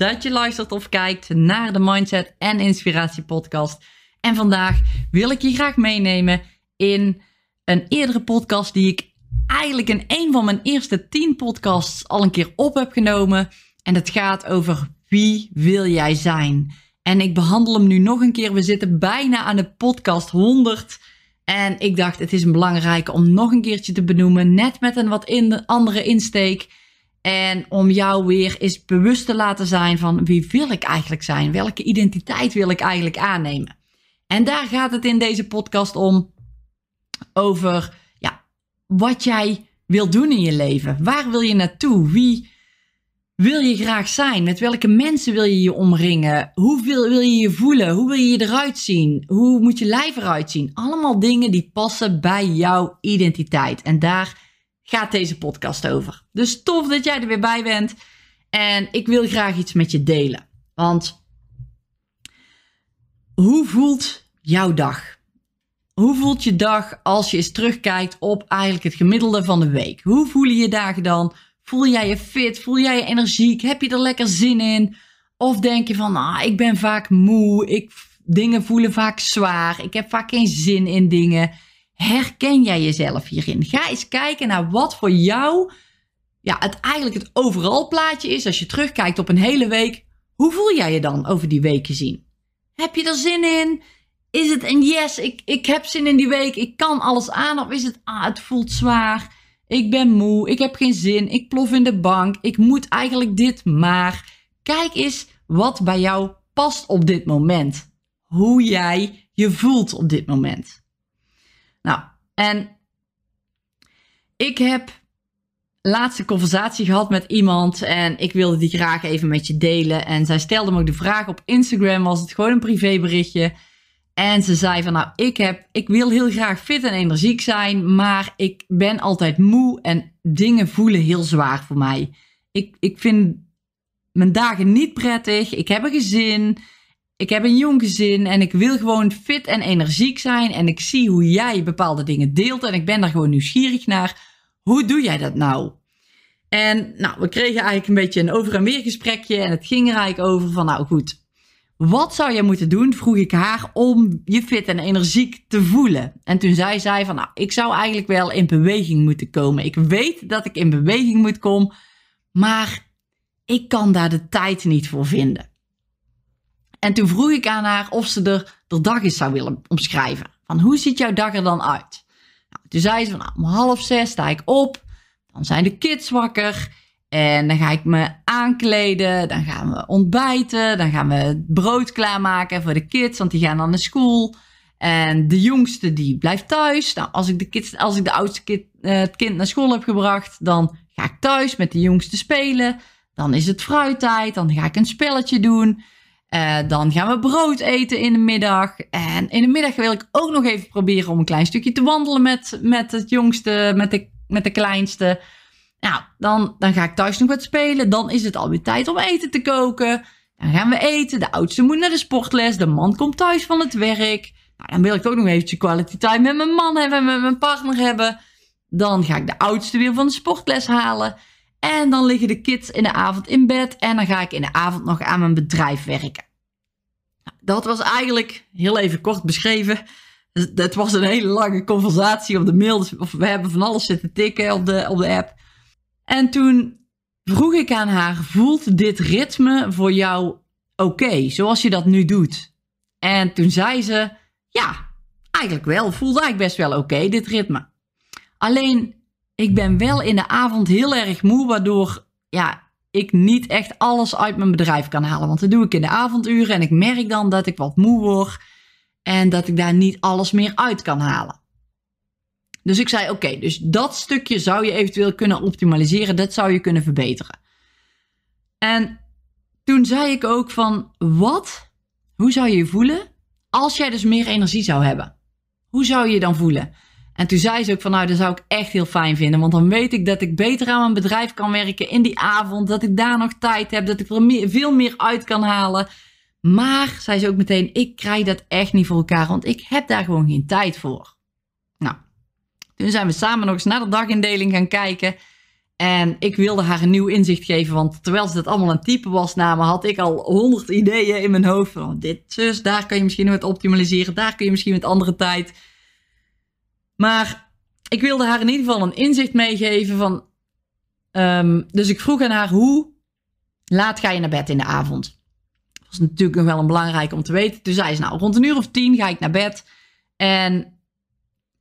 dat je luistert of kijkt naar de Mindset en Inspiratie podcast. En vandaag wil ik je graag meenemen in een eerdere podcast die ik eigenlijk in een van mijn eerste tien podcasts al een keer op heb genomen. En het gaat over wie wil jij zijn? En ik behandel hem nu nog een keer. We zitten bijna aan de podcast 100. En ik dacht, het is een belangrijke om nog een keertje te benoemen. Net met een wat in andere insteek. En om jou weer eens bewust te laten zijn van wie wil ik eigenlijk zijn? Welke identiteit wil ik eigenlijk aannemen? En daar gaat het in deze podcast om. Over ja, wat jij wil doen in je leven. Waar wil je naartoe? Wie wil je graag zijn? Met welke mensen wil je je omringen? Hoe wil, je je voelen? Hoe wil je je eruit zien? Hoe moet je lijf eruit zien? Allemaal dingen die passen bij jouw identiteit. En daar gaat deze podcast over. Dus tof dat jij er weer bij bent. En ik wil graag iets met je delen. Want hoe voelt jouw dag? Hoe voelt je dag als je eens terugkijkt op eigenlijk het gemiddelde van de week? Hoe voelen je dagen dan? Voel jij je fit? Voel jij je energiek? Heb je er lekker zin in? Of denk je van, ah, ik ben vaak moe, ik, dingen voelen vaak zwaar, ik heb vaak geen zin in dingen. Herken jij jezelf hierin? Ga eens kijken naar wat voor jou ja, het eigenlijk het overal plaatje is. Als je terugkijkt op een hele week, hoe voel jij je dan over die week gezien? Heb je er zin in? Is het een yes, ik, ik heb zin in die week, ik kan alles aan? Of is het, ah, het voelt zwaar, ik ben moe, ik heb geen zin, ik plof in de bank, ik moet eigenlijk dit maar. Kijk eens wat bij jou past op dit moment. Hoe jij je voelt op dit moment. Nou, en ik heb laatste conversatie gehad met iemand en ik wilde die graag even met je delen. En zij stelde me ook de vraag op Instagram, was het gewoon een privéberichtje. En ze zei van nou, ik, heb, ik wil heel graag fit en energiek zijn, maar ik ben altijd moe en dingen voelen heel zwaar voor mij. Ik, ik vind mijn dagen niet prettig, ik heb een gezin, ik heb een jong gezin en ik wil gewoon fit en energiek zijn. En ik zie hoe jij bepaalde dingen deelt en ik ben daar gewoon nieuwsgierig naar. Hoe doe jij dat nou? En nou, we kregen eigenlijk een beetje een over en weer gesprekje en het ging er eigenlijk over van nou goed, wat zou jij moeten doen, vroeg ik haar, om je fit en energiek te voelen. En toen zei zij van nou, ik zou eigenlijk wel in beweging moeten komen. Ik weet dat ik in beweging moet komen, maar ik kan daar de tijd niet voor vinden. En toen vroeg ik aan haar of ze er de dag eens zou willen omschrijven. Van hoe ziet jouw dag er dan uit? Nou, toen zei ze van nou, om half zes sta ik op. Dan zijn de kids wakker. En dan ga ik me aankleden. Dan gaan we ontbijten. Dan gaan we brood klaarmaken voor de kids. Want die gaan dan naar school. En de jongste die blijft thuis. Nou, als ik de, kids, als ik de oudste kind, uh, het kind naar school heb gebracht. Dan ga ik thuis met de jongste spelen. Dan is het fruittijd. Dan ga ik een spelletje doen. Uh, dan gaan we brood eten in de middag. En in de middag wil ik ook nog even proberen om een klein stukje te wandelen met, met het jongste, met de, met de kleinste. Nou, dan, dan ga ik thuis nog wat spelen. Dan is het alweer tijd om eten te koken. Dan gaan we eten. De oudste moet naar de sportles. De man komt thuis van het werk. Nou, dan wil ik ook nog eventjes quality time met mijn man hebben, met mijn partner hebben. Dan ga ik de oudste weer van de sportles halen. En dan liggen de kids in de avond in bed. En dan ga ik in de avond nog aan mijn bedrijf werken. Nou, dat was eigenlijk heel even kort beschreven. Het was een hele lange conversatie op de mail. Dus we hebben van alles zitten tikken op de, op de app. En toen vroeg ik aan haar: voelt dit ritme voor jou oké, zoals je dat nu doet? En toen zei ze: ja, eigenlijk wel. Voelt eigenlijk best wel oké, dit ritme. Alleen ik ben wel in de avond heel erg moe, waardoor ja, ik niet echt alles uit mijn bedrijf kan halen. Want dat doe ik in de avonduren en ik merk dan dat ik wat moe word en dat ik daar niet alles meer uit kan halen. Dus ik zei: Oké, dus dat stukje zou je eventueel kunnen optimaliseren, dat zou je kunnen verbeteren. En toen zei ik ook van: Wat? Hoe zou je je voelen als jij dus meer energie zou hebben, hoe zou je je dan voelen? En toen zei ze ook van nou, dat zou ik echt heel fijn vinden. Want dan weet ik dat ik beter aan mijn bedrijf kan werken in die avond. Dat ik daar nog tijd heb. Dat ik er veel meer uit kan halen. Maar, zei ze ook meteen, ik krijg dat echt niet voor elkaar. Want ik heb daar gewoon geen tijd voor. Nou, toen zijn we samen nog eens naar de dagindeling gaan kijken. En ik wilde haar een nieuw inzicht geven, want terwijl ze dat allemaal aan type was namen, had ik al honderd ideeën in mijn hoofd. Van dit, zus, daar kan je misschien wat optimaliseren, daar kun je misschien met andere tijd. Maar ik wilde haar in ieder geval een inzicht meegeven van. Um, dus ik vroeg aan haar hoe laat ga je naar bed in de avond? Dat was natuurlijk nog wel een belangrijk om te weten. Toen zei ze nou rond een uur of tien ga ik naar bed. En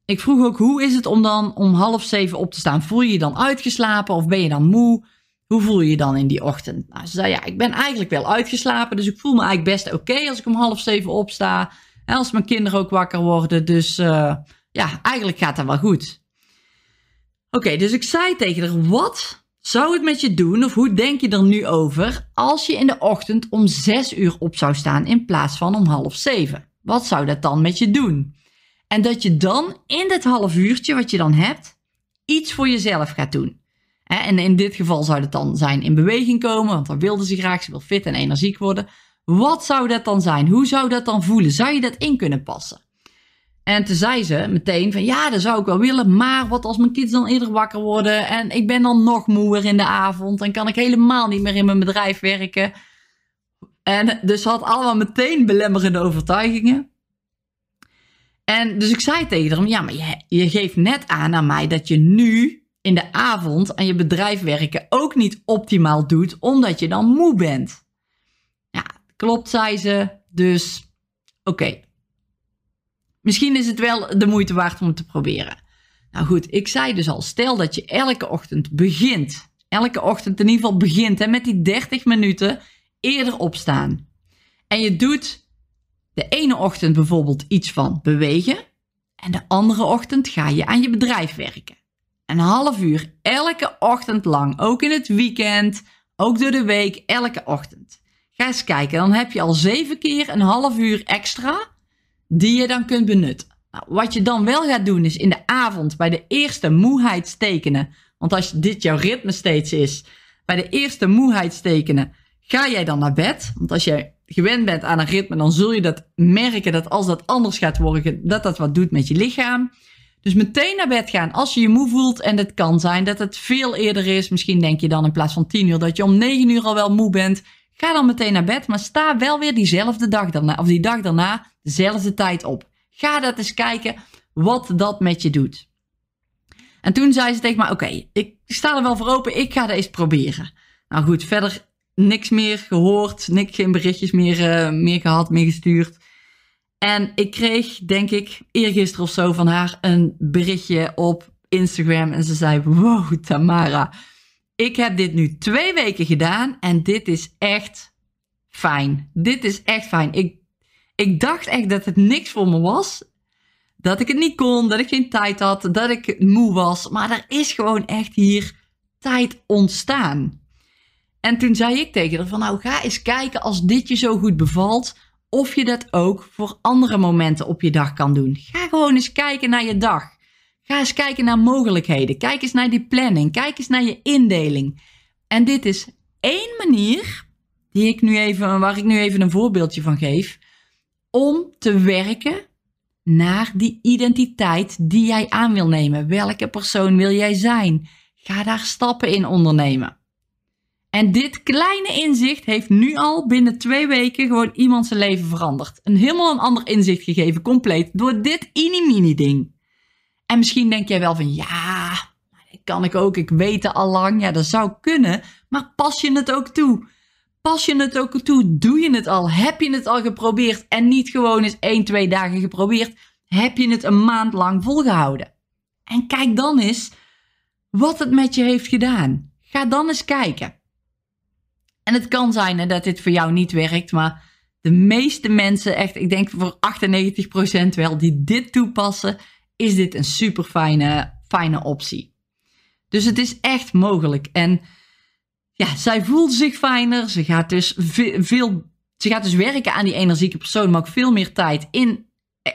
ik vroeg ook, hoe is het om dan om half zeven op te staan? Voel je je dan uitgeslapen of ben je dan moe? Hoe voel je je dan in die ochtend? Nou, ze zei, ja, ik ben eigenlijk wel uitgeslapen, dus ik voel me eigenlijk best oké als ik om half zeven opsta. En als mijn kinderen ook wakker worden, dus uh, ja, eigenlijk gaat dat wel goed. Oké, dus ik zei tegen haar, wat zou het met je doen, of hoe denk je er nu over, als je in de ochtend om zes uur op zou staan in plaats van om half zeven? Wat zou dat dan met je doen? En dat je dan in dit half uurtje wat je dan hebt, iets voor jezelf gaat doen. En in dit geval zou het dan zijn in beweging komen, want dan wilde ze graag, ze wil fit en energiek worden. Wat zou dat dan zijn? Hoe zou dat dan voelen? Zou je dat in kunnen passen? En toen zei ze meteen van ja, dat zou ik wel willen, maar wat als mijn kids dan eerder wakker worden en ik ben dan nog moeer in de avond en kan ik helemaal niet meer in mijn bedrijf werken. En dus had allemaal meteen belemmerende overtuigingen. En dus ik zei tegen hem, ja, maar je, je geeft net aan aan mij dat je nu in de avond aan je bedrijf werken ook niet optimaal doet, omdat je dan moe bent. Ja, klopt, zei ze. Dus oké. Misschien is het wel de moeite waard om het te proberen. Nou goed, ik zei dus al, stel dat je elke ochtend begint. Elke ochtend in ieder geval begint hè, met die 30 minuten eerder opstaan. En je doet de ene ochtend bijvoorbeeld iets van bewegen en de andere ochtend ga je aan je bedrijf werken. Een half uur elke ochtend lang, ook in het weekend, ook door de week, elke ochtend. Ga eens kijken, dan heb je al zeven keer een half uur extra die je dan kunt benutten. Nou, wat je dan wel gaat doen is in de avond bij de eerste moeheidstekenen, want als dit jouw ritme steeds is, bij de eerste moeheidstekenen ga jij dan naar bed. Want als je gewend bent aan een ritme, dan zul je dat merken dat als dat anders gaat worden, dat dat wat doet met je lichaam. Dus meteen naar bed gaan als je je moe voelt. En het kan zijn dat het veel eerder is. Misschien denk je dan in plaats van 10 uur dat je om 9 uur al wel moe bent. Ga dan meteen naar bed, maar sta wel weer diezelfde dag daarna, of die dag daarna, dezelfde tijd op. Ga dat eens kijken wat dat met je doet. En toen zei ze tegen me: Oké, ik sta er wel voor open, ik ga dat eens proberen. Nou goed, verder niks meer gehoord, niks, geen berichtjes meer, uh, meer gehad, meer gestuurd. En ik kreeg, denk ik, eergisteren of zo van haar een berichtje op Instagram. En ze zei: Wow, Tamara, ik heb dit nu twee weken gedaan en dit is echt fijn. Dit is echt fijn. Ik, ik dacht echt dat het niks voor me was. Dat ik het niet kon, dat ik geen tijd had, dat ik moe was. Maar er is gewoon echt hier tijd ontstaan. En toen zei ik tegen haar van nou ga eens kijken als dit je zo goed bevalt, of je dat ook voor andere momenten op je dag kan doen. Ga gewoon eens kijken naar je dag. Ga eens kijken naar mogelijkheden. Kijk eens naar die planning. Kijk eens naar je indeling. En dit is één manier die ik nu even, waar ik nu even een voorbeeldje van geef, om te werken naar die identiteit die jij aan wil nemen. Welke persoon wil jij zijn? Ga daar stappen in ondernemen. En dit kleine inzicht heeft nu al binnen twee weken gewoon iemand zijn leven veranderd. Een helemaal een ander inzicht gegeven, compleet, door dit mini ding. En misschien denk jij wel van, ja, dat kan ik ook, ik weet het al lang. Ja, dat zou kunnen, maar pas je het ook toe? Pas je het ook toe? Doe je het al? Heb je het al geprobeerd? En niet gewoon eens één, twee dagen geprobeerd. Heb je het een maand lang volgehouden? En kijk dan eens wat het met je heeft gedaan. Ga dan eens kijken. En het kan zijn dat dit voor jou niet werkt, maar de meeste mensen, echt, ik denk voor 98% wel, die dit toepassen, is dit een super fijne, fijne optie. Dus het is echt mogelijk. En ja, zij voelt zich fijner. Ze gaat dus veel ze gaat dus werken aan die energieke persoon, maar ook veel meer tijd in eh,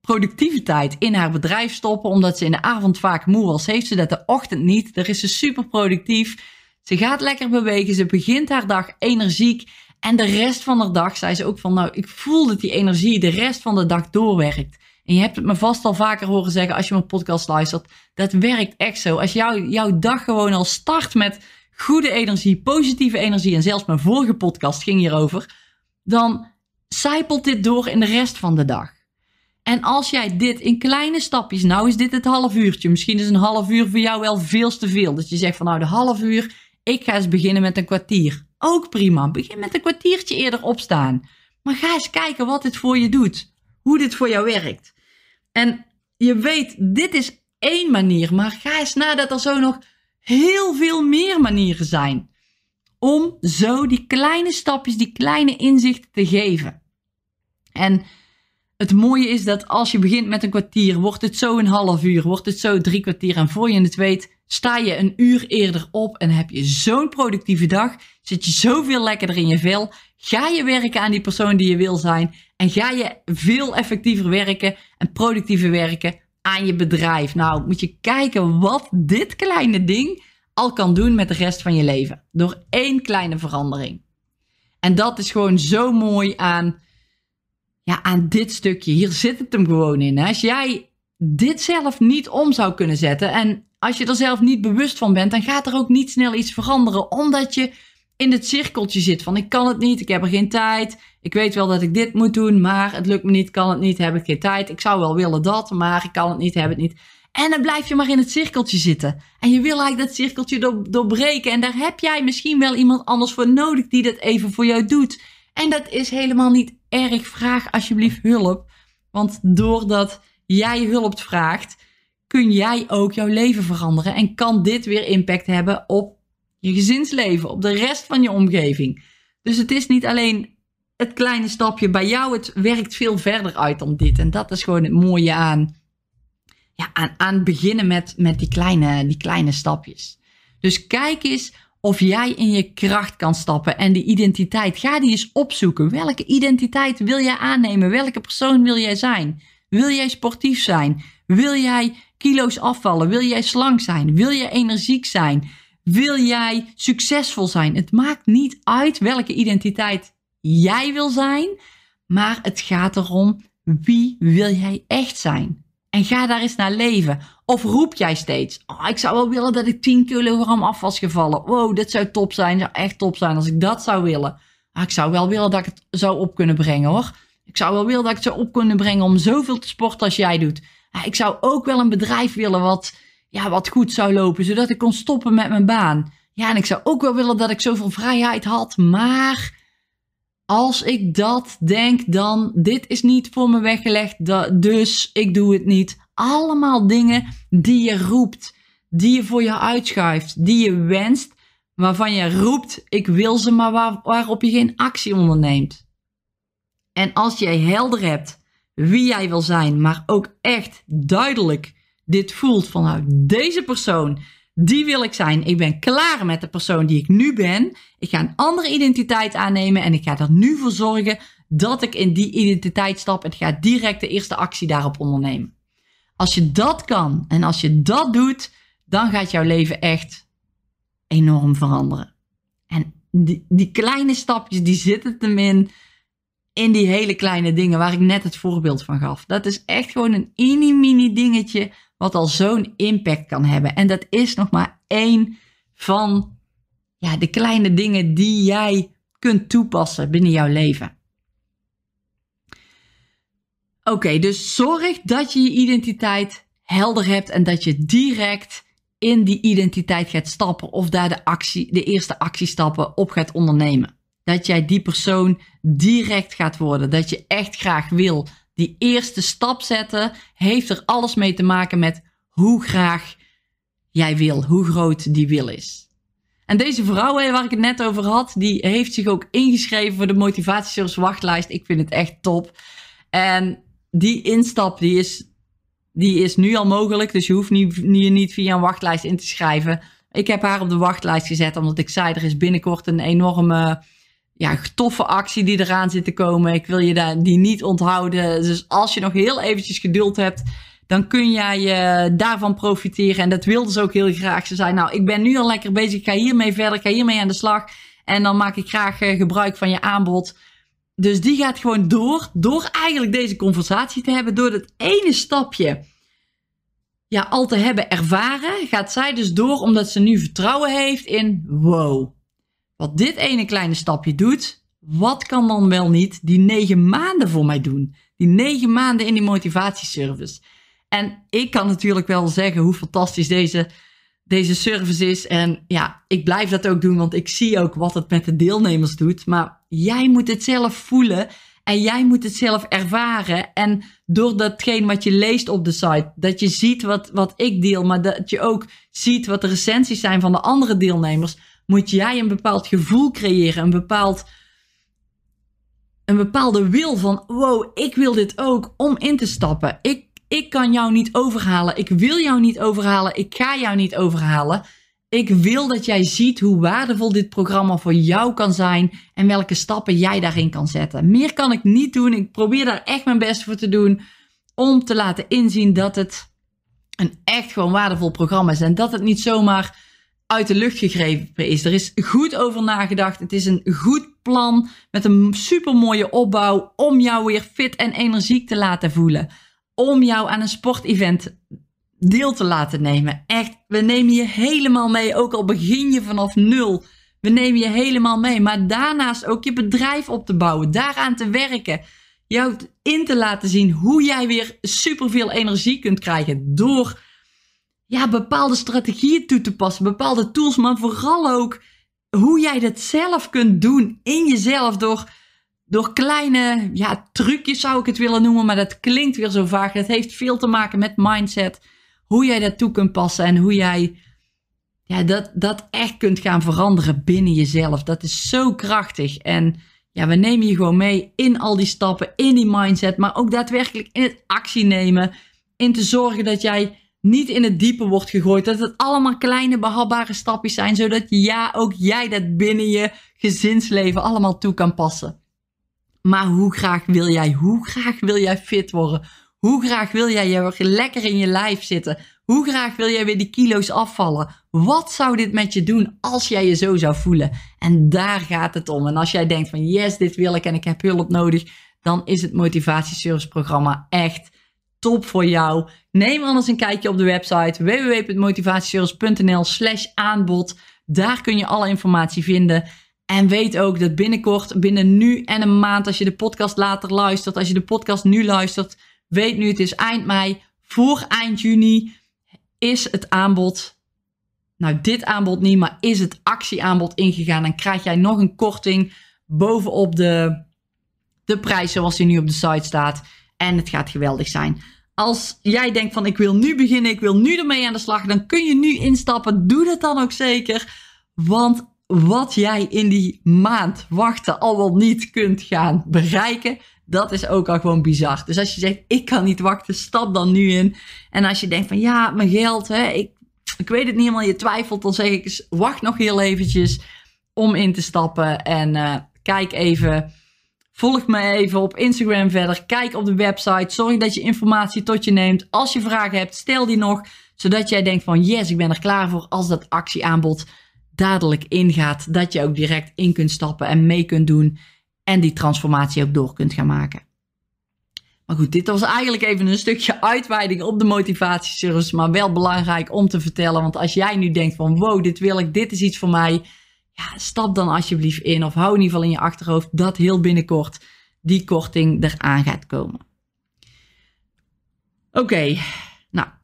productiviteit in haar bedrijf stoppen. Omdat ze in de avond vaak moe was, heeft ze dat de ochtend niet. Daar is ze super productief. Ze gaat lekker bewegen. Ze begint haar dag energiek. En de rest van de dag zei ze ook van, nou, ik voel dat die energie de rest van de dag doorwerkt. En je hebt het me vast al vaker horen zeggen als je mijn podcast luistert. Dat werkt echt zo. Als jou, jouw dag gewoon al start met goede energie, positieve energie. En zelfs mijn vorige podcast ging hierover. Dan zijpelt dit door in de rest van de dag. En als jij dit in kleine stapjes, nou is dit het half uurtje. Misschien is een half uur voor jou wel veel te veel. Dat je zegt van nou de half uur, ik ga eens beginnen met een kwartier. Ook prima. Begin met een kwartiertje eerder opstaan. Maar ga eens kijken wat dit voor je doet. Hoe dit voor jou werkt. En je weet, dit is één manier. Maar ga eens na dat er zo nog heel veel meer manieren zijn. Om zo die kleine stapjes, die kleine inzichten te geven. En het mooie is dat als je begint met een kwartier, wordt het zo een half uur, wordt het zo drie kwartier. En voor je het weet, sta je een uur eerder op en heb je zo'n productieve dag. Zit je zoveel lekkerder in je vel. Ga je werken aan die persoon die je wil zijn. En ga je veel effectiever werken en productiever werken aan je bedrijf. Nou, moet je kijken wat dit kleine ding al kan doen met de rest van je leven. Door één kleine verandering. En dat is gewoon zo mooi aan ja, aan dit stukje. Hier zit het hem gewoon in. Hè? Als jij dit zelf niet om zou kunnen zetten en als je er zelf niet bewust van bent, dan gaat er ook niet snel iets veranderen, omdat je in het cirkeltje zit van ik kan het niet, ik heb er geen tijd, ik weet wel dat ik dit moet doen, maar het lukt me niet, kan het niet, heb ik geen tijd, ik zou wel willen dat, maar ik kan het niet, heb het niet. En dan blijf je maar in het cirkeltje zitten. En je wil eigenlijk dat cirkeltje door, doorbreken. En daar heb jij misschien wel iemand anders voor nodig die dat even voor jou doet. En dat is helemaal niet erg. Vraag alsjeblieft hulp. Want doordat jij hulp vraagt, kun jij ook jouw leven veranderen. En kan dit weer impact hebben op je gezinsleven, op de rest van je omgeving. Dus het is niet alleen het kleine stapje bij jou. Het werkt veel verder uit dan dit. En dat is gewoon het mooie aan, ja, aan, aan beginnen met, met die, kleine, die kleine stapjes. Dus kijk eens of jij in je kracht kan stappen en die identiteit. Ga die eens opzoeken. Welke identiteit wil jij aannemen? Welke persoon wil jij zijn? Wil jij sportief zijn? Wil jij kilo's afvallen? Wil jij slank zijn? Wil jij energiek zijn? Wil jij succesvol zijn? Het maakt niet uit welke identiteit jij wil zijn, maar het gaat erom wie wil jij echt zijn? En ga daar eens naar leven. Of roep jij steeds: oh, Ik zou wel willen dat ik 10 kilogram af was gevallen. Wow, dit zou top zijn. Zou echt top zijn als ik dat zou willen. Ah, ik zou wel willen dat ik het zou op kunnen brengen hoor. Ik zou wel willen dat ik het zou op kunnen brengen om zoveel te sporten als jij doet. Ah, ik zou ook wel een bedrijf willen wat, ja, wat goed zou lopen, zodat ik kon stoppen met mijn baan. Ja, en ik zou ook wel willen dat ik zoveel vrijheid had. Maar als ik dat denk, dan dit is niet voor me weggelegd. Dus ik doe het niet. Allemaal dingen die je roept, die je voor je uitschuift, die je wenst, waarvan je roept, ik wil ze, maar waar, waarop je geen actie onderneemt. En als jij helder hebt wie jij wil zijn, maar ook echt duidelijk dit voelt vanuit deze persoon, die wil ik zijn. Ik ben klaar met de persoon die ik nu ben. Ik ga een andere identiteit aannemen en ik ga er nu voor zorgen dat ik in die identiteit stap en ga direct de eerste actie daarop ondernemen. Als je dat kan en als je dat doet, dan gaat jouw leven echt enorm veranderen. En die, die kleine stapjes, die zitten hem in, in die hele kleine dingen waar ik net het voorbeeld van gaf. Dat is echt gewoon een mini-mini dingetje wat al zo'n impact kan hebben. En dat is nog maar één van ja, de kleine dingen die jij kunt toepassen binnen jouw leven. Oké, dus zorg dat je je identiteit helder hebt en dat je direct in die identiteit gaat stappen of daar de, actie, de eerste actiestappen op gaat ondernemen. Dat jij die persoon direct gaat worden. Dat je echt graag wil. Die eerste stap zetten heeft er alles mee te maken met hoe graag jij wil, hoe groot die wil is. En deze vrouw waar ik het net over had, die heeft zich ook ingeschreven voor de motivatieservice wachtlijst. Ik vind het echt top. En die instap die is, die is nu al mogelijk. Dus je hoeft niet, niet via een wachtlijst in te schrijven. Ik heb haar op de wachtlijst gezet omdat ik zei er is binnenkort een enorme ja, toffe actie die eraan zit te komen. Ik wil je daar, die niet onthouden. Dus als je nog heel eventjes geduld hebt, dan kun jij uh, daarvan profiteren. En dat wilden ze ook heel graag. Ze zei, nou, ik ben nu al lekker bezig. Ik ga hiermee verder. Ik ga hiermee aan de slag. En dan maak ik graag uh, gebruik van je aanbod. Dus die gaat gewoon door. Door eigenlijk deze conversatie te hebben. Door dat ene stapje ja, al te hebben ervaren. Gaat zij dus door omdat ze nu vertrouwen heeft in wow. Wat dit ene kleine stapje doet. Wat kan dan wel niet die negen maanden voor mij doen? Die negen maanden in die motivatieservice. En ik kan natuurlijk wel zeggen hoe fantastisch deze, deze service is. En ja, ik blijf dat ook doen, want ik zie ook wat het met de deelnemers doet. Maar jij moet het zelf voelen en jij moet het zelf ervaren. En door datgene wat je leest op de site, dat je ziet wat, wat ik deel, maar dat je ook ziet wat de recensies zijn van de andere deelnemers, moet jij een bepaald gevoel creëren, een bepaald een bepaalde wil van, wow, ik wil dit ook om in te stappen. Ik ik kan jou niet overhalen. Ik wil jou niet overhalen. Ik ga jou niet overhalen. Ik wil dat jij ziet hoe waardevol dit programma voor jou kan zijn en welke stappen jij daarin kan zetten. Meer kan ik niet doen. Ik probeer daar echt mijn best voor te doen om te laten inzien dat het een echt gewoon waardevol programma is en dat het niet zomaar uit de lucht gegrepen is. Er is goed over nagedacht. Het is een goed plan met een super mooie opbouw om jou weer fit en energiek te laten voelen om jou aan een sportevent deel te laten nemen. Echt, we nemen je helemaal mee, ook al begin je vanaf nul. We nemen je helemaal mee, maar daarnaast ook je bedrijf op te bouwen, daaraan te werken. Jou in te laten zien hoe jij weer superveel energie kunt krijgen door ja, bepaalde strategieën toe te passen, bepaalde tools, maar vooral ook hoe jij dat zelf kunt doen in jezelf door door kleine ja, trucjes zou ik het willen noemen, maar dat klinkt weer zo vaag. Het heeft veel te maken met mindset. Hoe jij dat toe kunt passen en hoe jij ja, dat, dat echt kunt gaan veranderen binnen jezelf. Dat is zo krachtig. En ja, we nemen je gewoon mee in al die stappen, in die mindset, maar ook daadwerkelijk in het actie nemen. In te zorgen dat jij niet in het diepe wordt gegooid. Dat het allemaal kleine behapbare stapjes zijn, zodat ja, ook jij dat binnen je gezinsleven allemaal toe kan passen. Maar hoe graag wil jij, hoe graag wil jij fit worden? Hoe graag wil jij weer lekker in je lijf zitten? Hoe graag wil jij weer die kilo's afvallen? Wat zou dit met je doen als jij je zo zou voelen? En daar gaat het om. En als jij denkt van yes, dit wil ik en ik heb hulp nodig, dan is het motivatieservice programma echt top voor jou. Neem anders een kijkje op de website www.motivatieservice.nl slash aanbod. Daar kun je alle informatie vinden. En weet ook dat binnenkort, binnen nu en een maand, als je de podcast later luistert, als je de podcast nu luistert, weet nu het is eind mei. Voor eind juni is het aanbod, nou dit aanbod niet, maar is het actieaanbod ingegaan. Dan krijg jij nog een korting bovenop de, de prijs zoals die nu op de site staat. En het gaat geweldig zijn. Als jij denkt van ik wil nu beginnen, ik wil nu ermee aan de slag, dan kun je nu instappen. Doe dat dan ook zeker. Want wat jij in die maand wachten al wel niet kunt gaan bereiken, dat is ook al gewoon bizar. Dus als je zegt, ik kan niet wachten, stap dan nu in. En als je denkt van, ja, mijn geld, hè, ik, ik weet het niet helemaal, je twijfelt, dan zeg ik, wacht nog heel eventjes om in te stappen. En uh, kijk even, volg me even op Instagram verder. Kijk op de website, zorg dat je informatie tot je neemt. Als je vragen hebt, stel die nog, zodat jij denkt van, yes, ik ben er klaar voor als dat actieaanbod dadelijk ingaat, dat je ook direct in kunt stappen en mee kunt doen en die transformatie ook door kunt gaan maken. Maar goed, dit was eigenlijk even een stukje uitweiding op de motivatieservice, maar wel belangrijk om te vertellen. Want als jij nu denkt van wow, dit wil ik, dit is iets voor mij, ja, stap dan alsjeblieft in of hou in ieder geval in je achterhoofd dat heel binnenkort die korting eraan gaat komen. Oké,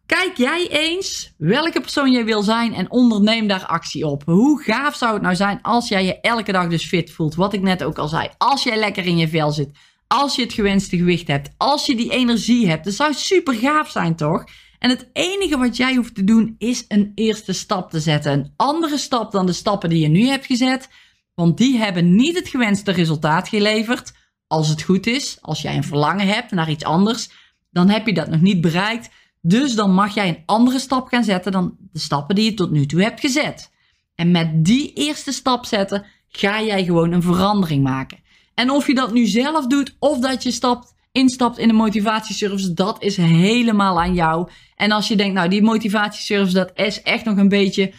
Kijk jij eens welke persoon jij wil zijn en onderneem daar actie op. Hoe gaaf zou het nou zijn als jij je elke dag dus fit voelt? Wat ik net ook al zei. Als jij lekker in je vel zit. Als je het gewenste gewicht hebt. Als je die energie hebt. Dat zou super gaaf zijn, toch? En het enige wat jij hoeft te doen is een eerste stap te zetten. Een andere stap dan de stappen die je nu hebt gezet. Want die hebben niet het gewenste resultaat geleverd. Als het goed is, als jij een verlangen hebt naar iets anders, dan heb je dat nog niet bereikt. Dus dan mag jij een andere stap gaan zetten dan de stappen die je tot nu toe hebt gezet. En met die eerste stap zetten, ga jij gewoon een verandering maken. En of je dat nu zelf doet of dat je stapt, instapt in een motivatieservice, dat is helemaal aan jou. En als je denkt, nou die motivatieservice, dat is echt nog een beetje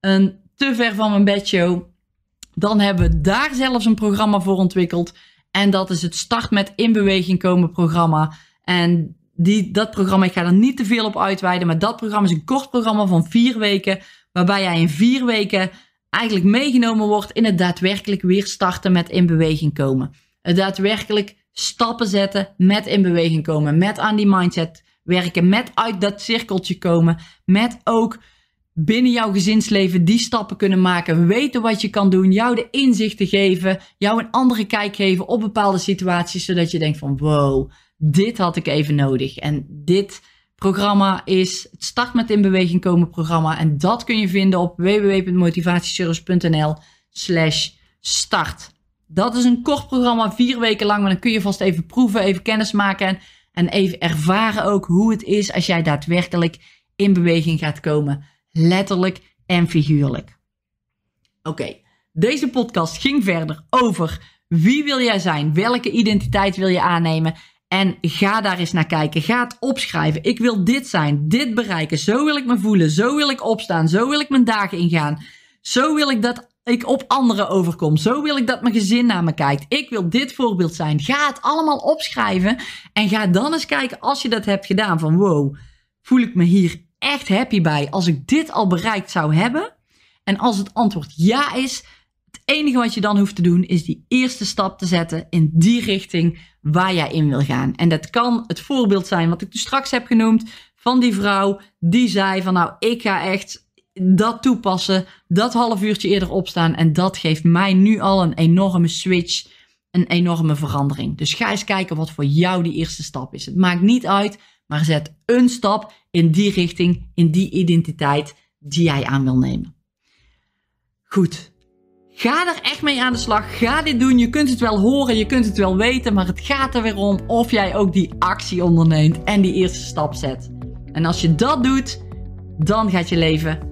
een te ver van mijn bedshow. Dan hebben we daar zelfs een programma voor ontwikkeld. En dat is het Start met in beweging komen programma. En die, dat programma, ik ga er niet te veel op uitweiden, maar dat programma is een kort programma van vier weken, waarbij jij in vier weken eigenlijk meegenomen wordt in het daadwerkelijk weer starten met in beweging komen. Het daadwerkelijk stappen zetten met in beweging komen, met aan die mindset werken, met uit dat cirkeltje komen, met ook binnen jouw gezinsleven die stappen kunnen maken, weten wat je kan doen, jou de inzichten geven, jou een andere kijk geven op bepaalde situaties, zodat je denkt van wow, dit had ik even nodig. En dit programma is het Start met in beweging komen programma. En dat kun je vinden op www.motivatieservice.nl slash start. Dat is een kort programma, vier weken lang, maar dan kun je vast even proeven, even kennis maken en, en even ervaren ook hoe het is als jij daadwerkelijk in beweging gaat komen. Letterlijk en figuurlijk. Oké, deze podcast ging verder over wie wil jij zijn? Welke identiteit wil je aannemen? En ga daar eens naar kijken. Ga het opschrijven. Ik wil dit zijn, dit bereiken. Zo wil ik me voelen. Zo wil ik opstaan. Zo wil ik mijn dagen ingaan. Zo wil ik dat ik op anderen overkom. Zo wil ik dat mijn gezin naar me kijkt. Ik wil dit voorbeeld zijn. Ga het allemaal opschrijven. En ga dan eens kijken als je dat hebt gedaan. Van wow, voel ik me hier echt happy bij als ik dit al bereikt zou hebben? En als het antwoord ja is, het enige wat je dan hoeft te doen is die eerste stap te zetten in die richting waar jij in wil gaan. En dat kan het voorbeeld zijn wat ik toen straks heb genoemd van die vrouw die zei van nou ik ga echt dat toepassen, dat half uurtje eerder opstaan en dat geeft mij nu al een enorme switch, een enorme verandering. Dus ga eens kijken wat voor jou die eerste stap is. Het maakt niet uit, maar zet een stap in die richting, in die identiteit die jij aan wil nemen. Goed, Ga er echt mee aan de slag. Ga dit doen. Je kunt het wel horen, je kunt het wel weten, maar het gaat er weer om of jij ook die actie onderneemt en die eerste stap zet. En als je dat doet, dan gaat je leven